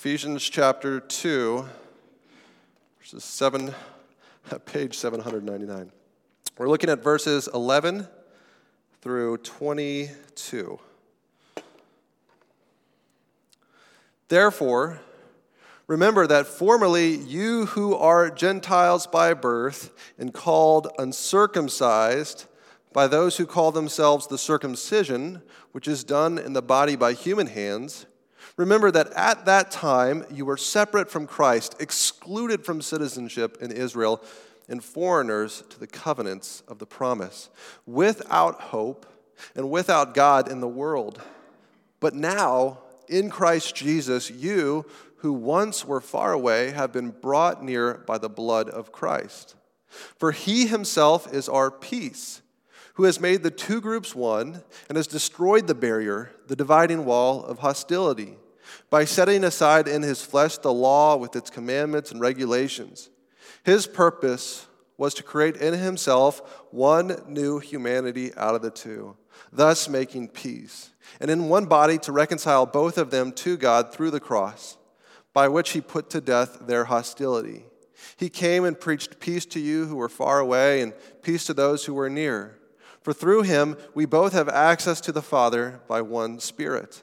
Ephesians chapter 2, verses 7, page 799. We're looking at verses 11 through 22. Therefore, remember that formerly you who are Gentiles by birth and called uncircumcised by those who call themselves the circumcision, which is done in the body by human hands, Remember that at that time you were separate from Christ, excluded from citizenship in Israel, and foreigners to the covenants of the promise, without hope and without God in the world. But now, in Christ Jesus, you who once were far away have been brought near by the blood of Christ. For he himself is our peace who has made the two groups one and has destroyed the barrier, the dividing wall of hostility by setting aside in his flesh the law with its commandments and regulations. His purpose was to create in himself one new humanity out of the two, thus making peace, and in one body to reconcile both of them to God through the cross, by which he put to death their hostility. He came and preached peace to you who were far away and peace to those who were near. For through him we both have access to the Father by one Spirit.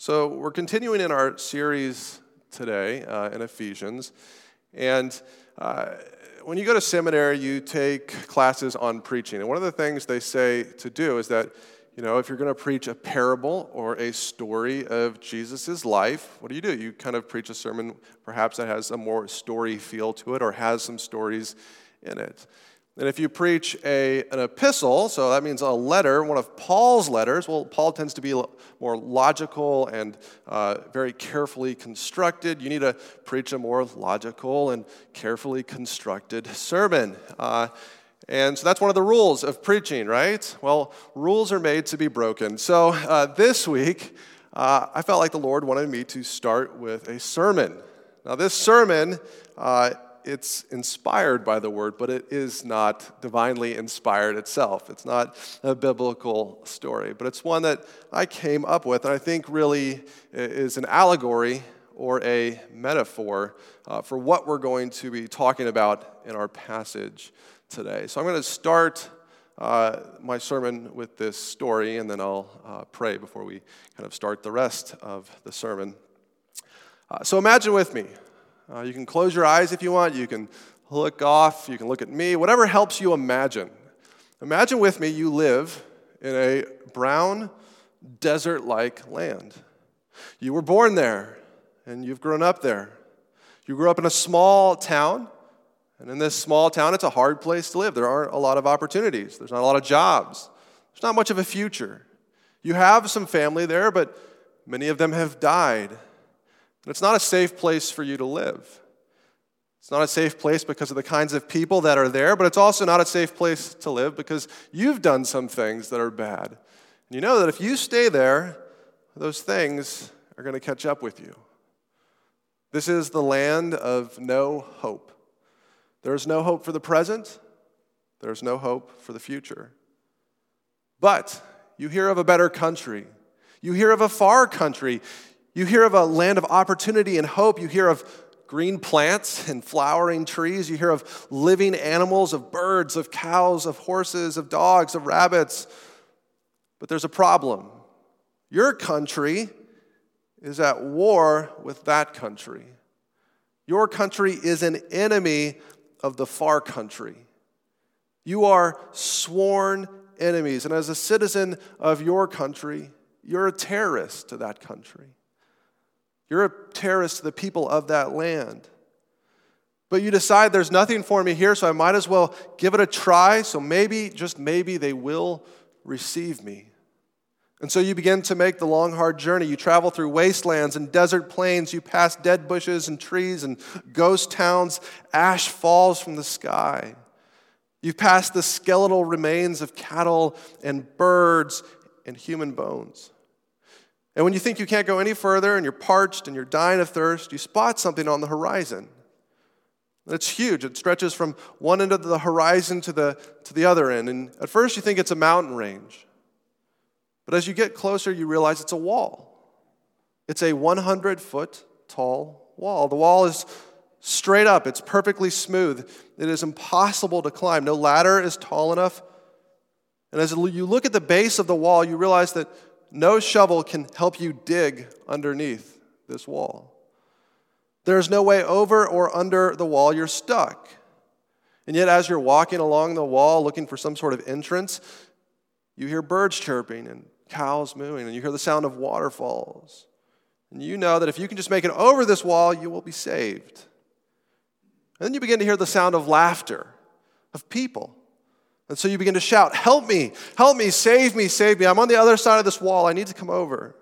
So, we're continuing in our series today uh, in Ephesians. And uh, when you go to seminary, you take classes on preaching. And one of the things they say to do is that, you know, if you're going to preach a parable or a story of Jesus' life, what do you do? You kind of preach a sermon perhaps that has a more story feel to it or has some stories in it. And if you preach a, an epistle, so that means a letter, one of Paul's letters, well, Paul tends to be more logical and uh, very carefully constructed. You need to preach a more logical and carefully constructed sermon. Uh, and so that's one of the rules of preaching, right? Well, rules are made to be broken. So uh, this week, uh, I felt like the Lord wanted me to start with a sermon. Now, this sermon uh, it's inspired by the word, but it is not divinely inspired itself. It's not a biblical story, but it's one that I came up with, and I think really is an allegory or a metaphor uh, for what we're going to be talking about in our passage today. So I'm going to start uh, my sermon with this story, and then I'll uh, pray before we kind of start the rest of the sermon. Uh, so imagine with me uh, you can close your eyes if you want. You can look off. You can look at me. Whatever helps you imagine. Imagine with me you live in a brown, desert like land. You were born there and you've grown up there. You grew up in a small town, and in this small town, it's a hard place to live. There aren't a lot of opportunities, there's not a lot of jobs, there's not much of a future. You have some family there, but many of them have died. And it's not a safe place for you to live. It's not a safe place because of the kinds of people that are there, but it's also not a safe place to live because you've done some things that are bad. And you know that if you stay there, those things are going to catch up with you. This is the land of no hope. There's no hope for the present, there's no hope for the future. But you hear of a better country. You hear of a far country. You hear of a land of opportunity and hope. You hear of green plants and flowering trees. You hear of living animals, of birds, of cows, of horses, of dogs, of rabbits. But there's a problem. Your country is at war with that country. Your country is an enemy of the far country. You are sworn enemies. And as a citizen of your country, you're a terrorist to that country. You're a terrorist to the people of that land. But you decide there's nothing for me here, so I might as well give it a try. So maybe, just maybe, they will receive me. And so you begin to make the long, hard journey. You travel through wastelands and desert plains. You pass dead bushes and trees and ghost towns. Ash falls from the sky. You've passed the skeletal remains of cattle and birds and human bones. And when you think you can't go any further and you're parched and you're dying of thirst, you spot something on the horizon. It's huge. It stretches from one end of the horizon to the, to the other end. And at first, you think it's a mountain range. But as you get closer, you realize it's a wall. It's a 100 foot tall wall. The wall is straight up, it's perfectly smooth. It is impossible to climb. No ladder is tall enough. And as you look at the base of the wall, you realize that no shovel can help you dig underneath this wall. There's no way over or under the wall, you're stuck. And yet, as you're walking along the wall looking for some sort of entrance, you hear birds chirping and cows mooing, and you hear the sound of waterfalls. And you know that if you can just make it over this wall, you will be saved. And then you begin to hear the sound of laughter, of people. And so you begin to shout, Help me, help me, save me, save me. I'm on the other side of this wall. I need to come over.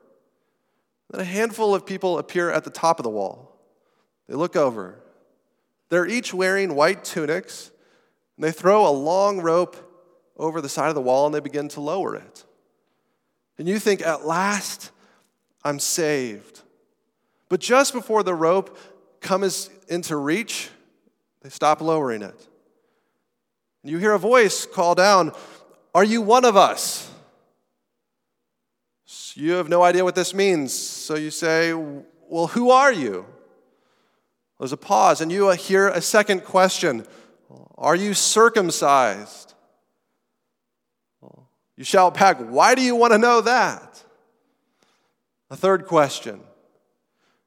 Then a handful of people appear at the top of the wall. They look over. They're each wearing white tunics, and they throw a long rope over the side of the wall and they begin to lower it. And you think, At last, I'm saved. But just before the rope comes into reach, they stop lowering it. You hear a voice call down, Are you one of us? You have no idea what this means. So you say, Well, who are you? There's a pause, and you uh, hear a second question Are you circumcised? You shout back, Why do you want to know that? A third question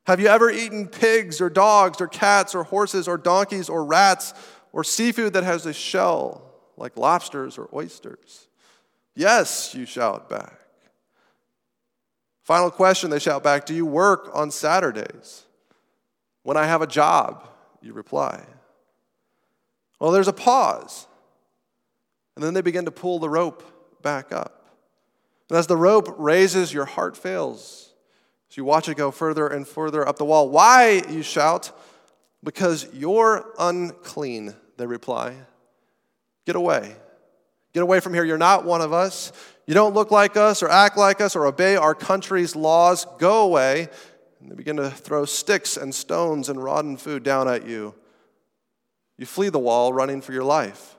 Have you ever eaten pigs or dogs or cats or horses or donkeys or rats or seafood that has a shell, like lobsters or oysters? Yes, you shout back. Final question they shout back Do you work on Saturdays? When I have a job, you reply. Well, there's a pause. And then they begin to pull the rope back up. And as the rope raises, your heart fails. As you watch it go further and further up the wall. Why, you shout? Because you're unclean, they reply. Get away. Get away from here. You're not one of us. You don't look like us or act like us or obey our country's laws. Go away. And they begin to throw sticks and stones and rotten food down at you. You flee the wall running for your life.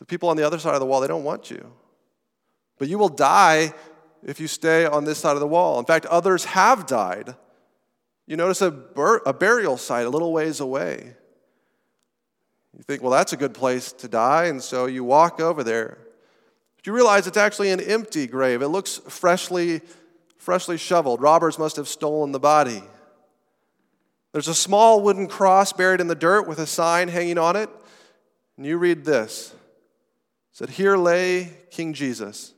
The people on the other side of the wall, they don't want you. But you will die if you stay on this side of the wall. In fact, others have died you notice a, bur- a burial site a little ways away. You think, well, that's a good place to die, and so you walk over there. But you realize it's actually an empty grave. It looks freshly, freshly shoveled. Robbers must have stolen the body. There's a small wooden cross buried in the dirt with a sign hanging on it. And you read this. It said, Here lay King Jesus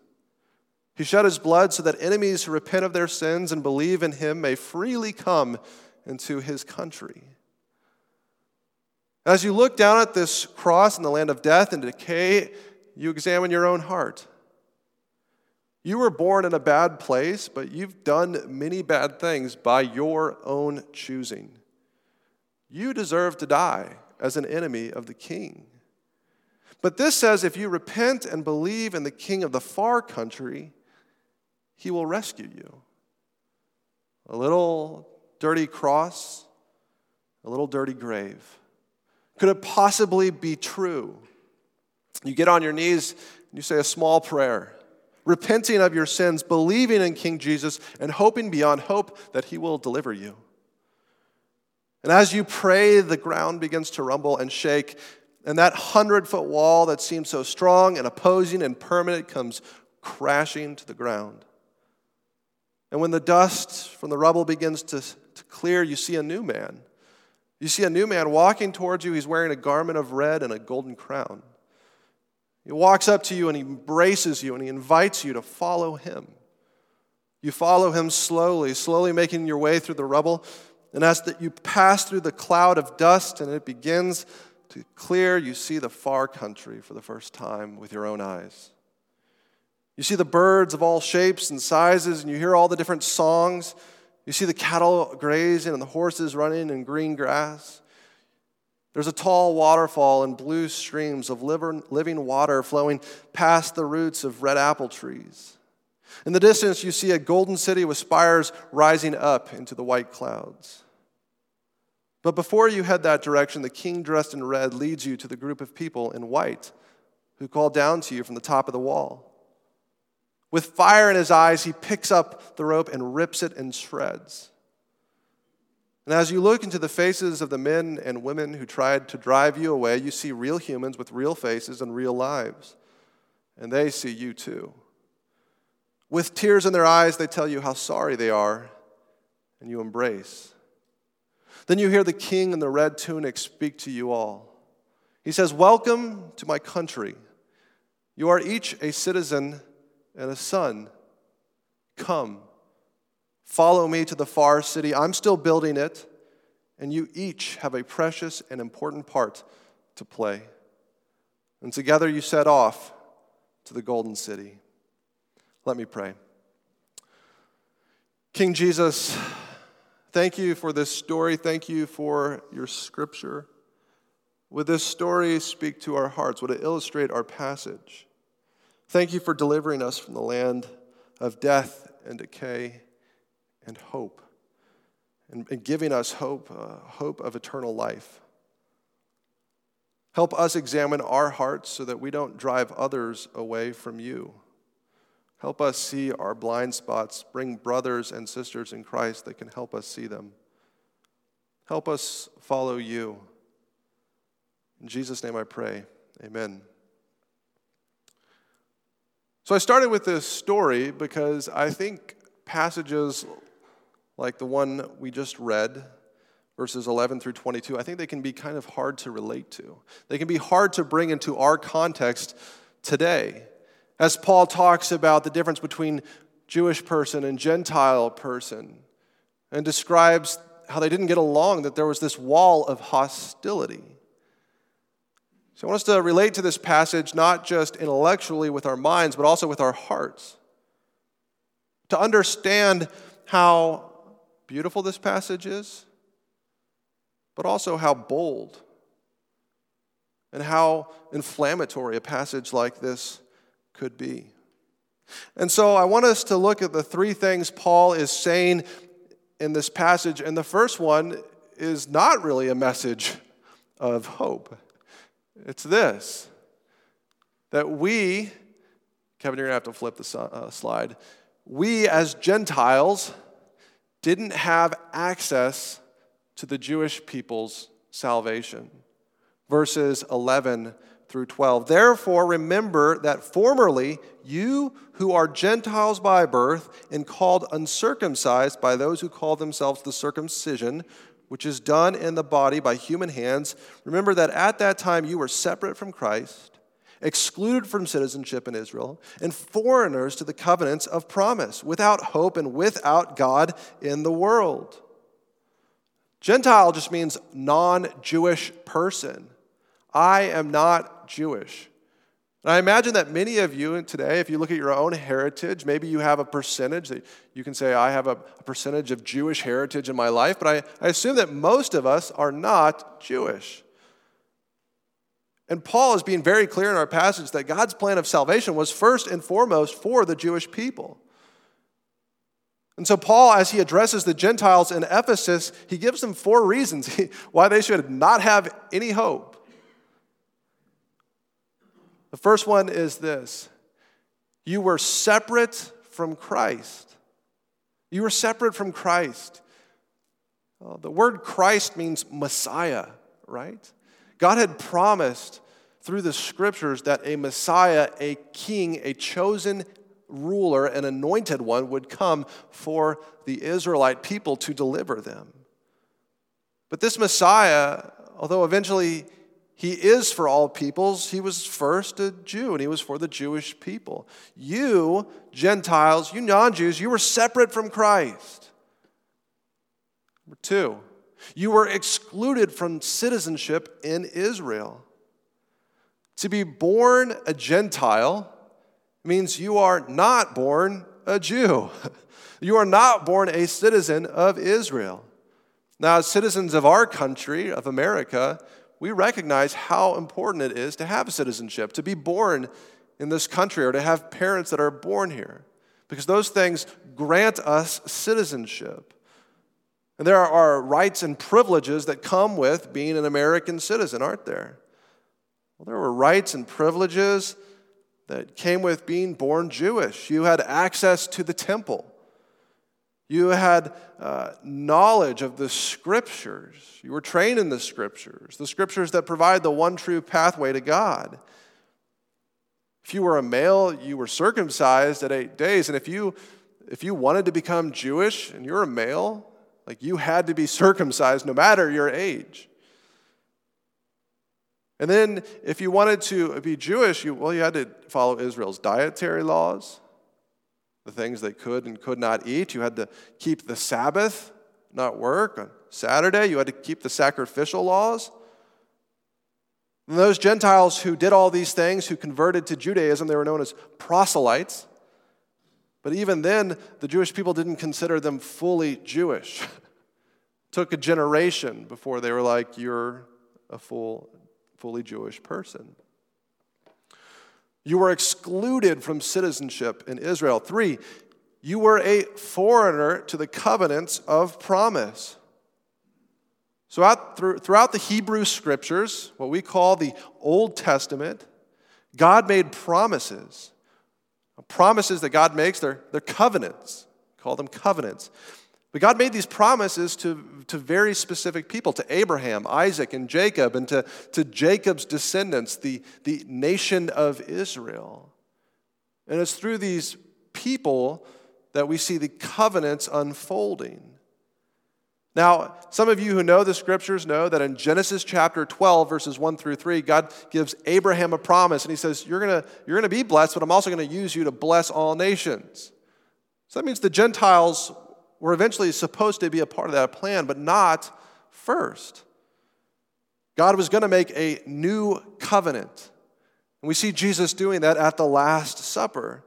he shed his blood so that enemies who repent of their sins and believe in him may freely come into his country. As you look down at this cross in the land of death and decay, you examine your own heart. You were born in a bad place, but you've done many bad things by your own choosing. You deserve to die as an enemy of the king. But this says if you repent and believe in the king of the far country, he will rescue you. A little dirty cross, a little dirty grave. Could it possibly be true? You get on your knees and you say a small prayer, repenting of your sins, believing in King Jesus, and hoping beyond hope that he will deliver you. And as you pray, the ground begins to rumble and shake, and that hundred foot wall that seemed so strong and opposing and permanent comes crashing to the ground. And when the dust from the rubble begins to, to clear, you see a new man. You see a new man walking towards you. He's wearing a garment of red and a golden crown. He walks up to you and he embraces you and he invites you to follow him. You follow him slowly, slowly making your way through the rubble. And as that you pass through the cloud of dust and it begins to clear, you see the far country for the first time with your own eyes. You see the birds of all shapes and sizes, and you hear all the different songs. You see the cattle grazing and the horses running in green grass. There's a tall waterfall and blue streams of living water flowing past the roots of red apple trees. In the distance, you see a golden city with spires rising up into the white clouds. But before you head that direction, the king dressed in red leads you to the group of people in white who call down to you from the top of the wall. With fire in his eyes, he picks up the rope and rips it in shreds. And as you look into the faces of the men and women who tried to drive you away, you see real humans with real faces and real lives. And they see you too. With tears in their eyes, they tell you how sorry they are, and you embrace. Then you hear the king in the red tunic speak to you all. He says, Welcome to my country. You are each a citizen and a son. Come, follow me to the far city. I'm still building it, and you each have a precious and important part to play. And together you set off to the golden city. Let me pray. King Jesus, thank you for this story. Thank you for your scripture. Would this story speak to our hearts? Would it illustrate our passage? Thank you for delivering us from the land of death and decay and hope, and, and giving us hope, uh, hope of eternal life. Help us examine our hearts so that we don't drive others away from you. Help us see our blind spots. Bring brothers and sisters in Christ that can help us see them. Help us follow you. In Jesus' name I pray. Amen. So I started with this story because I think passages like the one we just read, verses 11 through 22, I think they can be kind of hard to relate to. They can be hard to bring into our context today. As Paul talks about the difference between Jewish person and Gentile person and describes how they didn't get along, that there was this wall of hostility. So I want us to relate to this passage not just intellectually with our minds, but also with our hearts. To understand how beautiful this passage is, but also how bold and how inflammatory a passage like this could be. And so I want us to look at the three things Paul is saying in this passage. And the first one is not really a message of hope. It's this that we, Kevin, you're going to have to flip the uh, slide. We, as Gentiles, didn't have access to the Jewish people's salvation. Verses 11 through 12. Therefore, remember that formerly you who are Gentiles by birth and called uncircumcised by those who call themselves the circumcision, which is done in the body by human hands, remember that at that time you were separate from Christ, excluded from citizenship in Israel, and foreigners to the covenants of promise, without hope and without God in the world. Gentile just means non Jewish person. I am not Jewish. And I imagine that many of you today, if you look at your own heritage, maybe you have a percentage that you can say, I have a percentage of Jewish heritage in my life, but I, I assume that most of us are not Jewish. And Paul is being very clear in our passage that God's plan of salvation was first and foremost for the Jewish people. And so, Paul, as he addresses the Gentiles in Ephesus, he gives them four reasons why they should not have any hope. The first one is this you were separate from Christ. You were separate from Christ. The word Christ means Messiah, right? God had promised through the scriptures that a Messiah, a king, a chosen ruler, an anointed one would come for the Israelite people to deliver them. But this Messiah, although eventually he is for all peoples. He was first a Jew, and he was for the Jewish people. You, Gentiles, you non Jews, you were separate from Christ. Number two, you were excluded from citizenship in Israel. To be born a Gentile means you are not born a Jew. You are not born a citizen of Israel. Now, as citizens of our country, of America, we recognize how important it is to have citizenship, to be born in this country, or to have parents that are born here, because those things grant us citizenship. And there are rights and privileges that come with being an American citizen, aren't there? Well, there were rights and privileges that came with being born Jewish. You had access to the temple. You had uh, knowledge of the scriptures. You were trained in the scriptures, the scriptures that provide the one true pathway to God. If you were a male, you were circumcised at eight days. And if you, if you wanted to become Jewish and you're a male, like you had to be circumcised no matter your age. And then if you wanted to be Jewish, you, well, you had to follow Israel's dietary laws the things they could and could not eat. You had to keep the Sabbath, not work. On Saturday, you had to keep the sacrificial laws. And those Gentiles who did all these things, who converted to Judaism, they were known as proselytes. But even then, the Jewish people didn't consider them fully Jewish. took a generation before they were like, you're a full, fully Jewish person. You were excluded from citizenship in Israel. Three, you were a foreigner to the covenants of promise. So, throughout the Hebrew scriptures, what we call the Old Testament, God made promises. Promises that God makes, they're, they're covenants. Call them covenants. But God made these promises to, to very specific people, to Abraham, Isaac, and Jacob, and to, to Jacob's descendants, the, the nation of Israel. And it's through these people that we see the covenants unfolding. Now, some of you who know the scriptures know that in Genesis chapter 12, verses 1 through 3, God gives Abraham a promise, and he says, You're gonna, you're gonna be blessed, but I'm also gonna use you to bless all nations. So that means the Gentiles were eventually supposed to be a part of that plan, but not first. God was going to make a new covenant. And we see Jesus doing that at the Last Supper.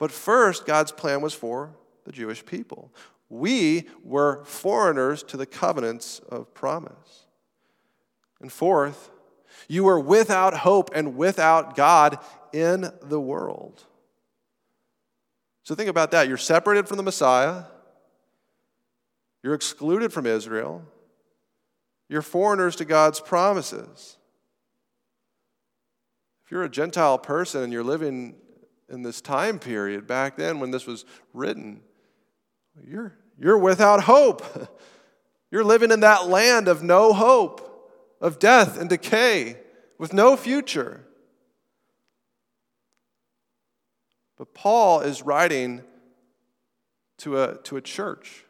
But first, God's plan was for the Jewish people. We were foreigners to the covenants of promise. And fourth, you were without hope and without God in the world. So think about that. You're separated from the Messiah. You're excluded from Israel. You're foreigners to God's promises. If you're a Gentile person and you're living in this time period back then when this was written, you're, you're without hope. You're living in that land of no hope, of death and decay, with no future. But Paul is writing to a, to a church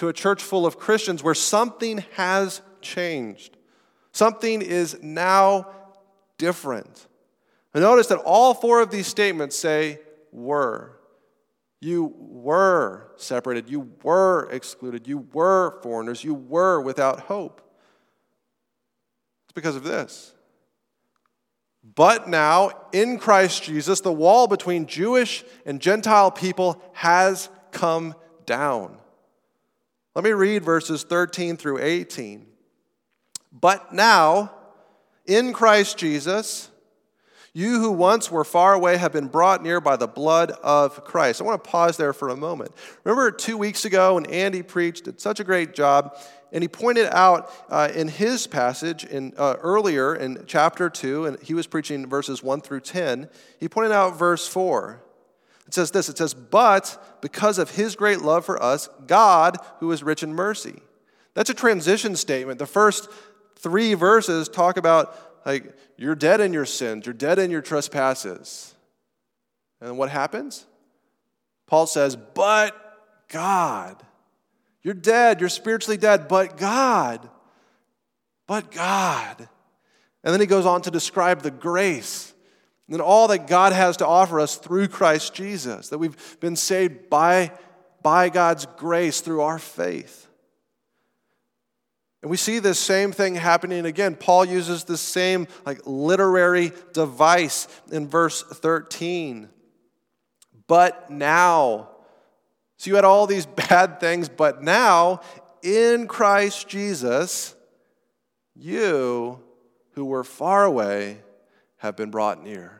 to a church full of Christians where something has changed. Something is now different. And notice that all four of these statements say were. You were separated. You were excluded. You were foreigners. You were without hope. It's because of this. But now, in Christ Jesus, the wall between Jewish and Gentile people has come down. Let me read verses 13 through 18. But now, in Christ Jesus, you who once were far away have been brought near by the blood of Christ. I want to pause there for a moment. Remember two weeks ago when Andy preached, did such a great job, and he pointed out uh, in his passage in, uh, earlier in chapter 2, and he was preaching verses 1 through 10, he pointed out verse 4. It says this it says, But because of his great love for us, God, who is rich in mercy. That's a transition statement. The first three verses talk about, like, you're dead in your sins, you're dead in your trespasses. And what happens? Paul says, But God. You're dead, you're spiritually dead, but God. But God. And then he goes on to describe the grace and all that God has to offer us through Christ Jesus, that we've been saved by, by God's grace through our faith. And we see this same thing happening again. Paul uses the same like literary device in verse 13. But now, so you had all these bad things, but now in Christ Jesus, you who were far away have been brought near.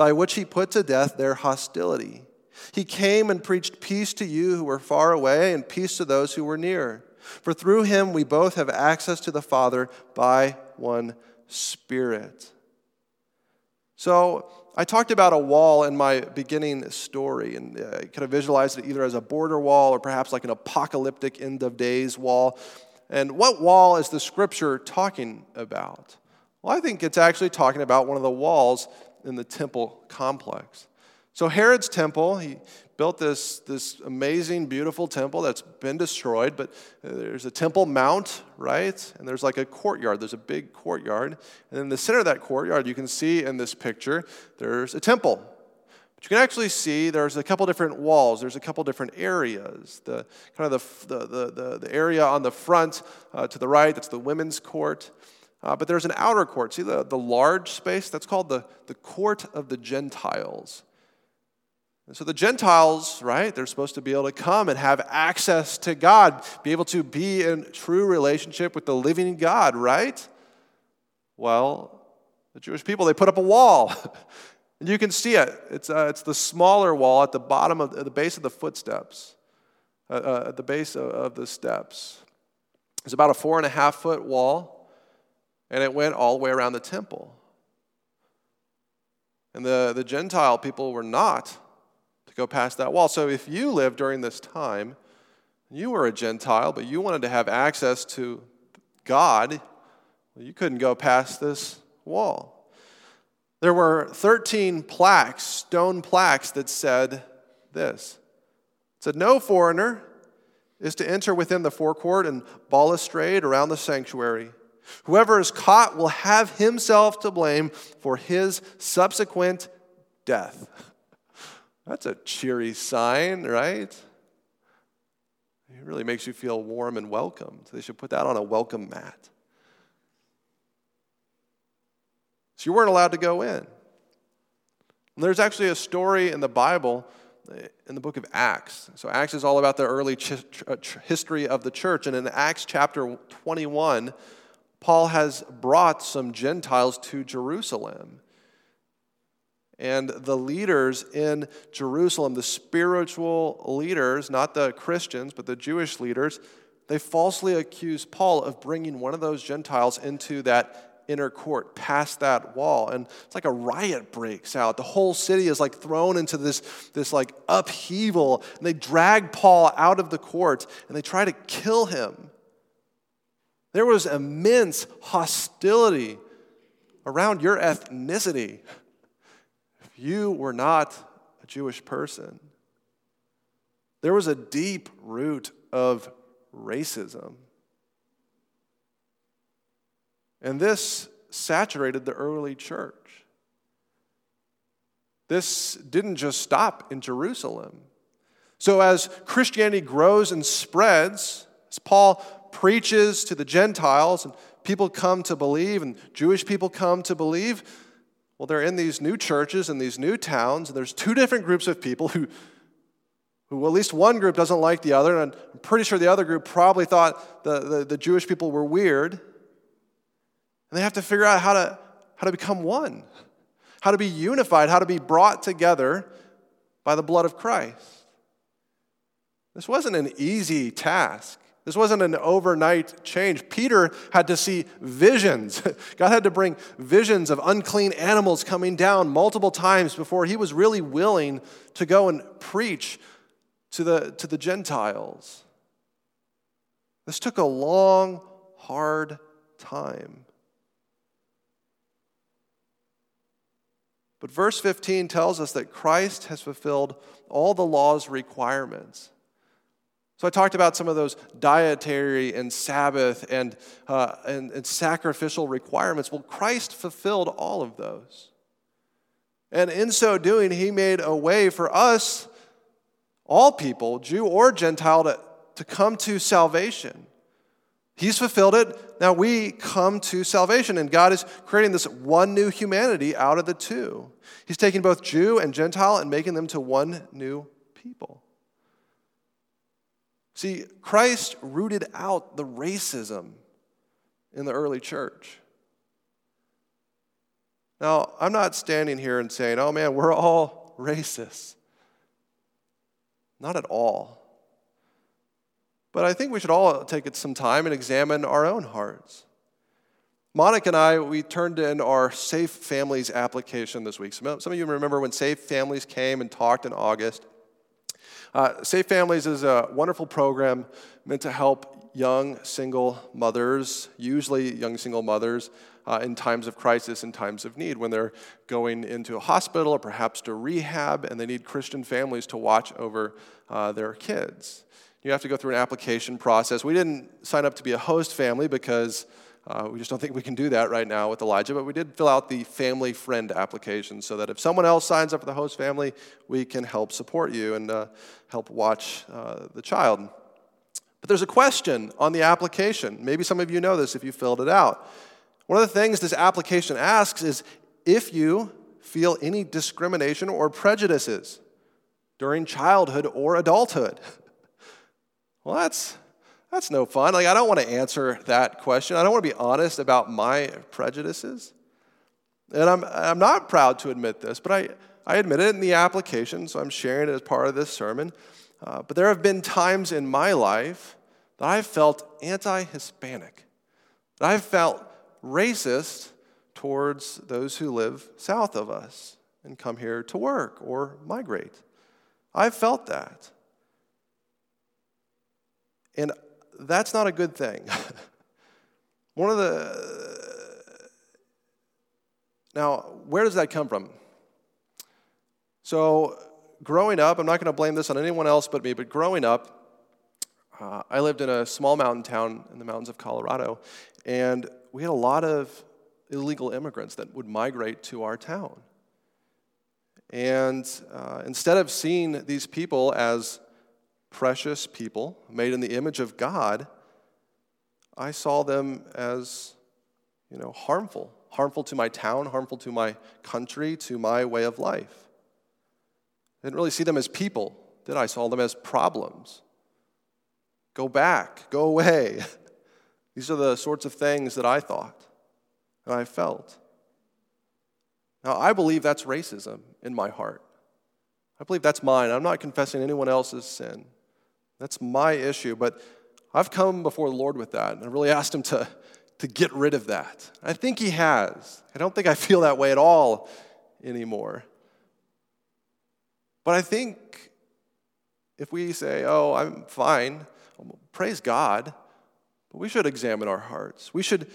by which he put to death their hostility. He came and preached peace to you who were far away and peace to those who were near. For through him we both have access to the Father by one Spirit. So, I talked about a wall in my beginning story, and uh, I kind of visualized it either as a border wall or perhaps like an apocalyptic end of days wall. And what wall is the scripture talking about? Well, I think it's actually talking about one of the walls in the temple complex. So Herod's temple, he built this, this amazing, beautiful temple that's been destroyed, but there's a temple mount, right? And there's like a courtyard. There's a big courtyard. And in the center of that courtyard, you can see in this picture, there's a temple. But you can actually see there's a couple different walls. There's a couple different areas. The kind of the, the, the, the area on the front uh, to the right, that's the women's court. Uh, but there's an outer court. See the, the large space? That's called the, the court of the Gentiles. And so the Gentiles, right, they're supposed to be able to come and have access to God, be able to be in true relationship with the living God, right? Well, the Jewish people, they put up a wall. and you can see it. It's, uh, it's the smaller wall at the bottom of the base of the footsteps, uh, uh, at the base of, of the steps. It's about a four and a half foot wall, and it went all the way around the temple. And the, the Gentile people were not to go past that wall. So if you lived during this time, you were a Gentile, but you wanted to have access to God, well, you couldn't go past this wall. There were 13 plaques, stone plaques, that said this. It said, No foreigner is to enter within the forecourt and balustrade around the sanctuary. Whoever is caught will have himself to blame for his subsequent death. That's a cheery sign, right? It really makes you feel warm and welcomed. They should put that on a welcome mat. So you weren't allowed to go in. And there's actually a story in the Bible, eh, in the book of Acts. So Acts is all about the early ch- ch- history of the church. And in Acts chapter 21, Paul has brought some Gentiles to Jerusalem. And the leaders in Jerusalem, the spiritual leaders, not the Christians, but the Jewish leaders, they falsely accuse Paul of bringing one of those Gentiles into that inner court, past that wall. And it's like a riot breaks out. The whole city is like thrown into this, this like upheaval. And they drag Paul out of the court and they try to kill him. There was immense hostility around your ethnicity if you were not a Jewish person. There was a deep root of racism. And this saturated the early church. This didn't just stop in Jerusalem. So, as Christianity grows and spreads, as Paul preaches to the Gentiles and people come to believe, and Jewish people come to believe, well, they're in these new churches and these new towns, and there's two different groups of people who, who at least one group doesn't like the other, and I'm pretty sure the other group probably thought the, the, the Jewish people were weird. And they have to figure out how to, how to become one, how to be unified, how to be brought together by the blood of Christ. This wasn't an easy task. This wasn't an overnight change. Peter had to see visions. God had to bring visions of unclean animals coming down multiple times before he was really willing to go and preach to the, to the Gentiles. This took a long, hard time. But verse 15 tells us that Christ has fulfilled all the law's requirements. So I talked about some of those dietary and Sabbath and, uh, and, and sacrificial requirements. Well, Christ fulfilled all of those. And in so doing, he made a way for us, all people, Jew or Gentile, to, to come to salvation. He's fulfilled it. Now we come to salvation, and God is creating this one new humanity out of the two. He's taking both Jew and Gentile and making them to one new people. See, Christ rooted out the racism in the early church. Now, I'm not standing here and saying, oh man, we're all racist. Not at all. But I think we should all take some time and examine our own hearts. Monica and I, we turned in our Safe Families application this week. Some of you remember when Safe Families came and talked in August. Uh, Safe Families is a wonderful program meant to help young single mothers, usually young single mothers, uh, in times of crisis, in times of need, when they're going into a hospital or perhaps to rehab and they need Christian families to watch over uh, their kids. You have to go through an application process. We didn't sign up to be a host family because uh, we just don't think we can do that right now with Elijah, but we did fill out the family friend application so that if someone else signs up for the host family, we can help support you and uh, help watch uh, the child. But there's a question on the application. Maybe some of you know this if you filled it out. One of the things this application asks is if you feel any discrimination or prejudices during childhood or adulthood. Well, that's, that's no fun. Like, I don't want to answer that question. I don't want to be honest about my prejudices. And I'm, I'm not proud to admit this, but I, I admit it in the application, so I'm sharing it as part of this sermon. Uh, but there have been times in my life that I've felt anti Hispanic, that I've felt racist towards those who live south of us and come here to work or migrate. I've felt that. And that's not a good thing. One of the. Now, where does that come from? So, growing up, I'm not going to blame this on anyone else but me, but growing up, uh, I lived in a small mountain town in the mountains of Colorado, and we had a lot of illegal immigrants that would migrate to our town. And uh, instead of seeing these people as precious people made in the image of God, I saw them as, you know, harmful, harmful to my town, harmful to my country, to my way of life. I didn't really see them as people, did I? I saw them as problems. Go back, go away. These are the sorts of things that I thought and I felt. Now, I believe that's racism in my heart. I believe that's mine. I'm not confessing anyone else's sin. That's my issue. But I've come before the Lord with that, and I really asked Him to, to get rid of that. I think He has. I don't think I feel that way at all anymore. But I think if we say, oh, I'm fine, praise God, but we should examine our hearts. We should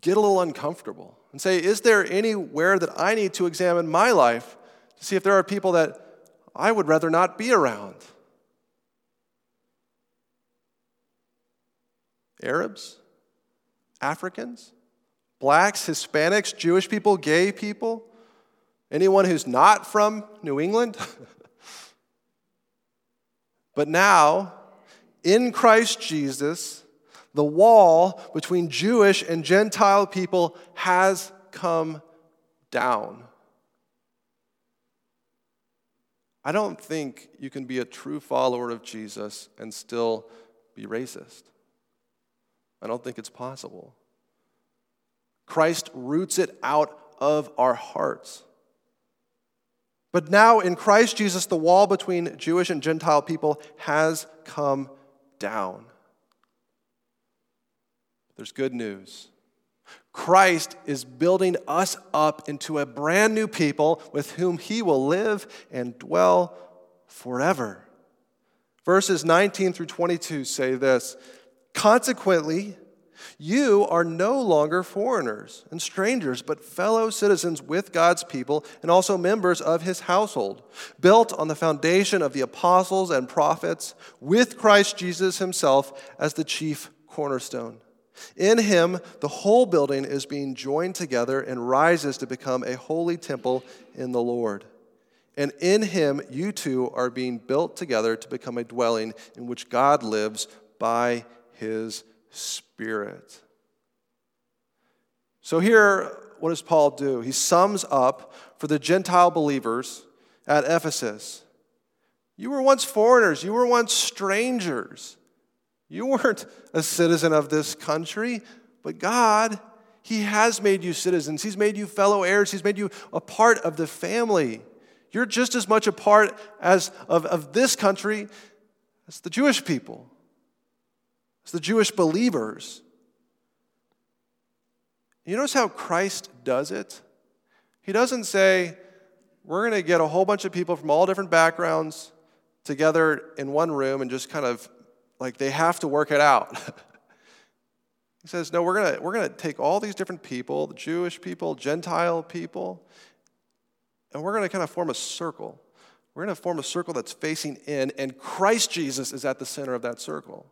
get a little uncomfortable and say, is there anywhere that I need to examine my life to see if there are people that I would rather not be around? Arabs, Africans, blacks, Hispanics, Jewish people, gay people, anyone who's not from New England. but now, in Christ Jesus, the wall between Jewish and Gentile people has come down. I don't think you can be a true follower of Jesus and still be racist. I don't think it's possible. Christ roots it out of our hearts. But now in Christ Jesus, the wall between Jewish and Gentile people has come down. There's good news. Christ is building us up into a brand new people with whom he will live and dwell forever. Verses 19 through 22 say this Consequently, You are no longer foreigners and strangers, but fellow citizens with God's people and also members of his household, built on the foundation of the apostles and prophets, with Christ Jesus himself as the chief cornerstone. In him, the whole building is being joined together and rises to become a holy temple in the Lord. And in him, you too are being built together to become a dwelling in which God lives by his Spirit. So, here, what does Paul do? He sums up for the Gentile believers at Ephesus. You were once foreigners, you were once strangers. You weren't a citizen of this country, but God, He has made you citizens. He's made you fellow heirs. He's made you a part of the family. You're just as much a part as of, of this country as the Jewish people. It's the Jewish believers. You notice how Christ does it? He doesn't say, we're going to get a whole bunch of people from all different backgrounds together in one room and just kind of like they have to work it out. he says, no, we're going we're going to take all these different people, the Jewish people, Gentile people, and we're going to kind of form a circle. We're going to form a circle that's facing in, and Christ Jesus is at the center of that circle.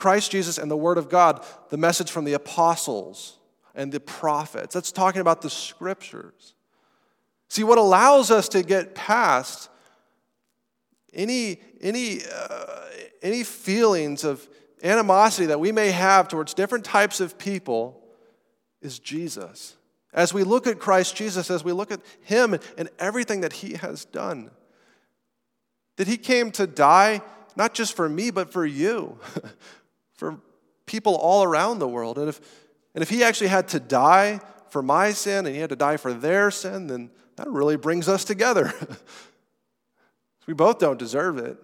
Christ Jesus and the Word of God, the message from the apostles and the prophets. That's talking about the scriptures. See, what allows us to get past any, any, uh, any feelings of animosity that we may have towards different types of people is Jesus. As we look at Christ Jesus, as we look at Him and everything that He has done, that He came to die not just for me, but for you, for people all around the world. And if, and if he actually had to die for my sin and he had to die for their sin, then that really brings us together. we both don't deserve it.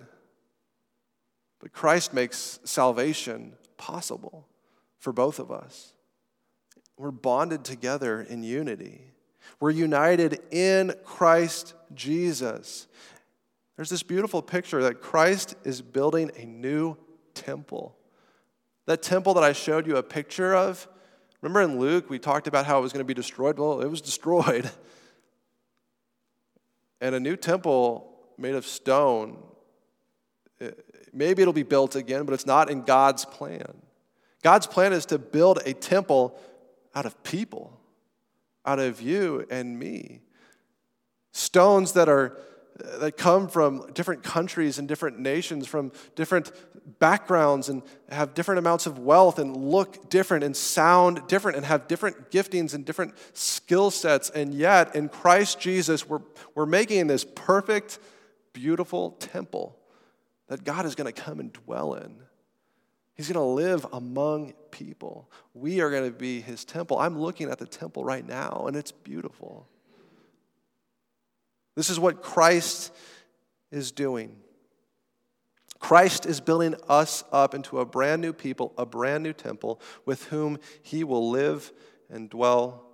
But Christ makes salvation possible for both of us. We're bonded together in unity. We're united in Christ Jesus. There's this beautiful picture that Christ is building a new temple. That temple that I showed you a picture of, remember in Luke, we talked about how it was going to be destroyed? Well, it was destroyed. And a new temple made of stone, eh, maybe it'll be built again, but it's not in God's plan. God's plan is to build a temple out of people, out of you and me. Stones that are that come from different countries and different nations, from different backgrounds, and have different amounts of wealth, and look different, and sound different, and have different giftings and different skill sets. And yet, in Christ Jesus, we're, we're making this perfect, beautiful temple that God is going to come and dwell in. He's going to live among people. We are going to be his temple. I'm looking at the temple right now, and it's beautiful. This is what Christ is doing. Christ is building us up into a brand new people, a brand new temple with whom he will live and dwell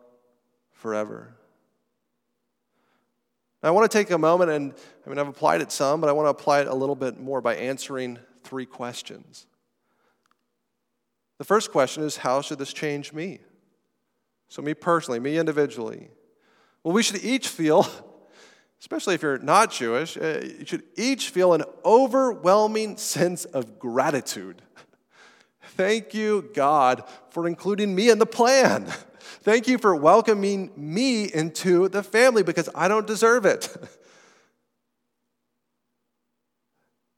forever. Now, I want to take a moment and, I mean, I've applied it some, but I want to apply it a little bit more by answering three questions. The first question is how should this change me? So, me personally, me individually. Well, we should each feel especially if you're not Jewish, uh, you should each feel an overwhelming sense of gratitude. Thank you, God, for including me in the plan. Thank you for welcoming me into the family because I don't deserve it.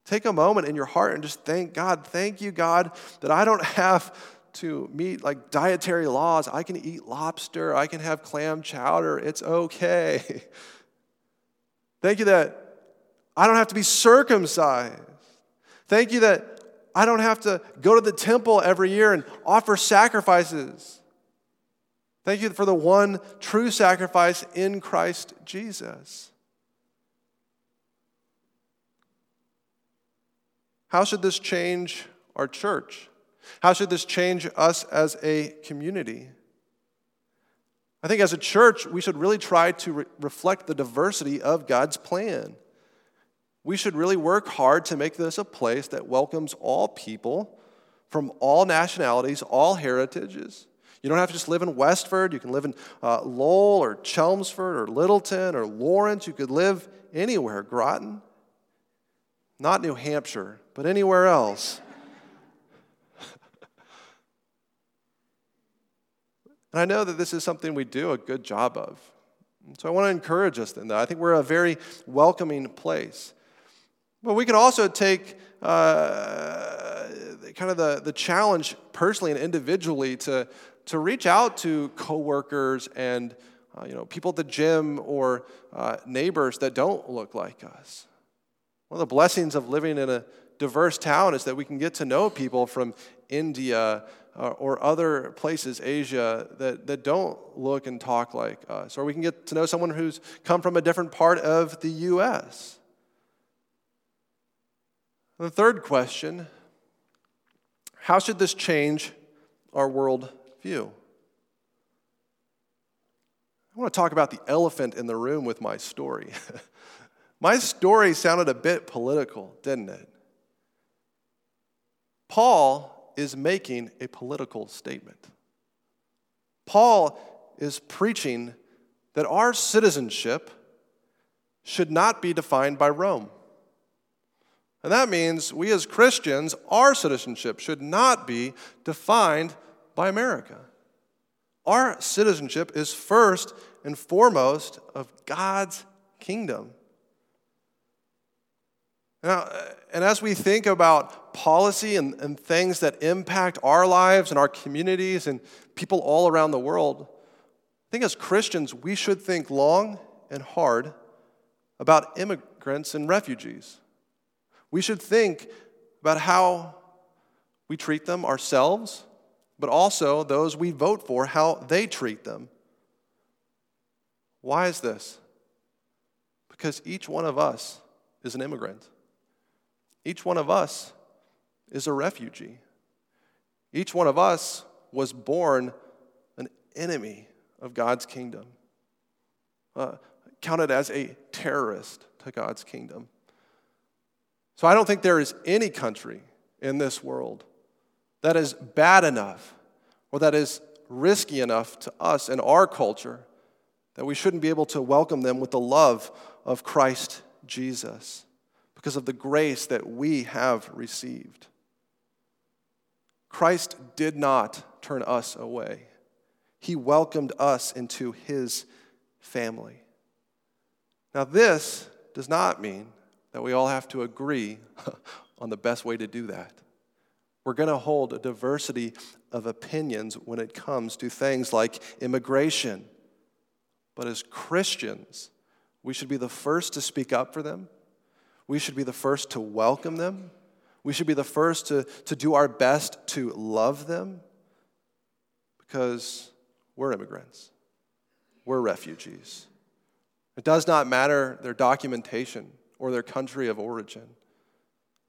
Take a moment in your heart and just thank God. Thank you, God, that I don't have to meet like dietary laws. I can eat lobster, I can have clam chowder. It's okay. Thank you that I don't have to be circumcised. Thank you that I don't have to go to the temple every year and offer sacrifices. Thank you for the one true sacrifice in Christ Jesus. How should this change our church? How should this change us as a community? I think as a church, we should really try to re- reflect the diversity of God's plan. We should really work hard to make this a place that welcomes all people from all nationalities, all heritages. You don't have to just live in Westford. You can live in uh, Lowell or Chelmsford or Littleton or Lawrence. You could live anywhere, Groton. Not New Hampshire, but anywhere else. And I know that this is something we do a good job of. So I want to encourage us in that. I think we're a very welcoming place. But we can also take uh, kind of the, the challenge personally and individually to, to reach out to coworkers and uh, you know, people at the gym or uh, neighbors that don't look like us. One of the blessings of living in a diverse town is that we can get to know people from India or other places, Asia, that, that don't look and talk like us. Or we can get to know someone who's come from a different part of the U.S. the third question how should this change our world view? I want to talk about the elephant in the room with my story. my story sounded a bit political, didn't it? Paul is making a political statement. Paul is preaching that our citizenship should not be defined by Rome. And that means we as Christians, our citizenship should not be defined by America. Our citizenship is first and foremost of God's kingdom. Now, and as we think about policy and, and things that impact our lives and our communities and people all around the world, I think as Christians, we should think long and hard about immigrants and refugees. We should think about how we treat them ourselves, but also those we vote for, how they treat them. Why is this? Because each one of us is an immigrant. Each one of us is a refugee. Each one of us was born an enemy of God's kingdom, uh, counted as a terrorist to God's kingdom. So I don't think there is any country in this world that is bad enough or that is risky enough to us in our culture that we shouldn't be able to welcome them with the love of Christ Jesus because of the grace that we have received. Christ did not turn us away. He welcomed us into his family. Now, this does not mean that we all have to agree on the best way to do that. We're going to hold a diversity of opinions when it comes to things like immigration. But as Christians, we should be the first to speak up for them. We should be the first to welcome them. We should be the first to, to do our best to love them because we're immigrants, we're refugees. It does not matter their documentation or their country of origin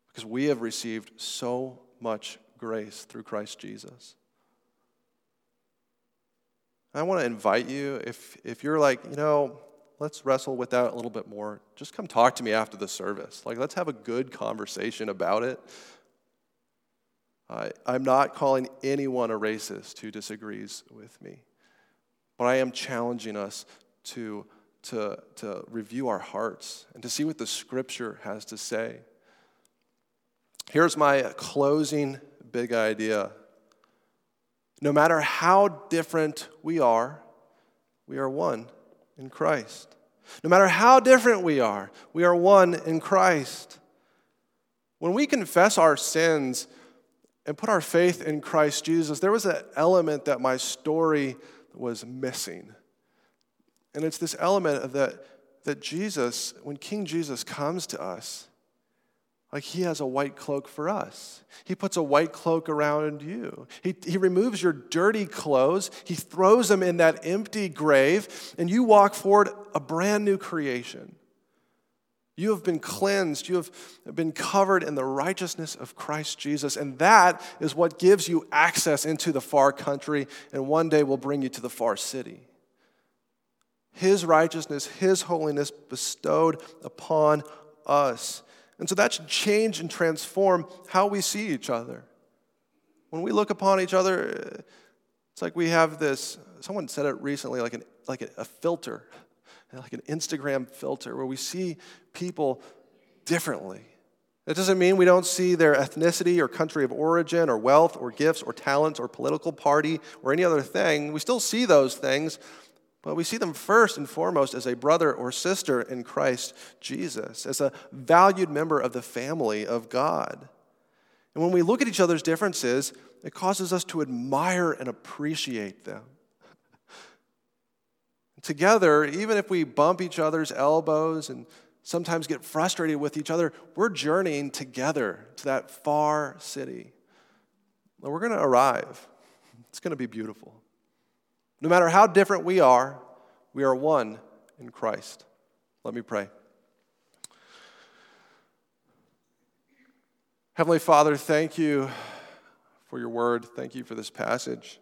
because we have received so much grace through Christ Jesus. I want to invite you, if, if you're like, you know, let's wrestle with that a little bit more, just come talk to me after the service. Like, let's have a good conversation about it. I, I'm not calling anyone a racist who disagrees with me, but I am challenging us to to, to review our hearts and to see what the scripture has to say. Here's my closing big idea. No matter how different we are, we are one in Christ. No matter how different we are, we are one in Christ. When we confess our sins and put our faith in Christ Jesus, there was an element that my story was missing. And it's this element of that, that Jesus, when King Jesus comes to us, like he has a white cloak for us. He puts a white cloak around you. He, he removes your dirty clothes, he throws them in that empty grave, and you walk forward a brand new creation. You have been cleansed. You have been covered in the righteousness of Christ Jesus. And that is what gives you access into the far country and one day will bring you to the far city. His righteousness, His holiness bestowed upon us. And so that should change and transform how we see each other. when we look upon each other, it's like we have this, someone said it recently, like, an, like a, filter, like an Instagram filter, where we see people differently. That doesn't mean we don't see their ethnicity or country of origin or wealth or gifts or talents or political party or any other thing. We still see those things, but we see them first and foremost as a brother or sister in Christ Jesus, as a valued member of the family of God. And when we look at each other's differences, it causes us to admire and appreciate them. Together, even if we bump each other's elbows and sometimes get frustrated with each other, we're journeying together to that far city. And we're going to arrive. It's going to be beautiful. No matter how different we are, we are one in Christ. Let me pray. Heavenly Father, thank you for your word. Thank you for this passage.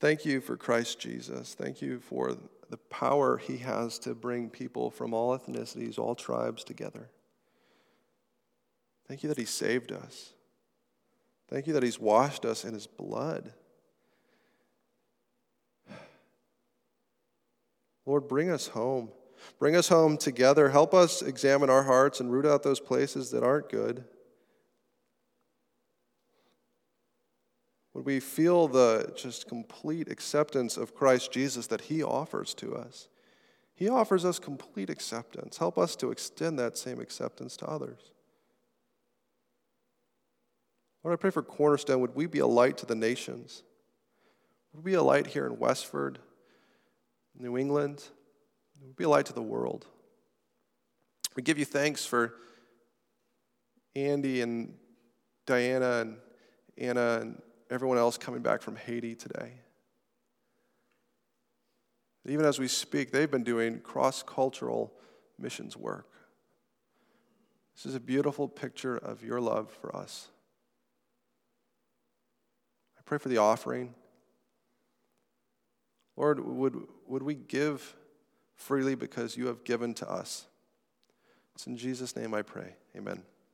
Thank you for Christ Jesus. Thank you for the power he has to bring people from all ethnicities, all tribes together. Thank you that he saved us. Thank you that he's washed us in his blood. Lord, bring us home. Bring us home together. Help us examine our hearts and root out those places that aren't good. Would we feel the just complete acceptance of Christ Jesus that He offers to us? He offers us complete acceptance. Help us to extend that same acceptance to others. Lord, I pray for Cornerstone. Would we be a light to the nations? Would we be a light here in Westford, New England? Would we be a light to the world. We give you thanks for Andy and Diana and Anna and everyone else coming back from Haiti today. Even as we speak, they've been doing cross cultural missions work. This is a beautiful picture of your love for us. Pray for the offering. Lord, would, would we give freely because you have given to us. It's in Jesus' name I pray. Amen.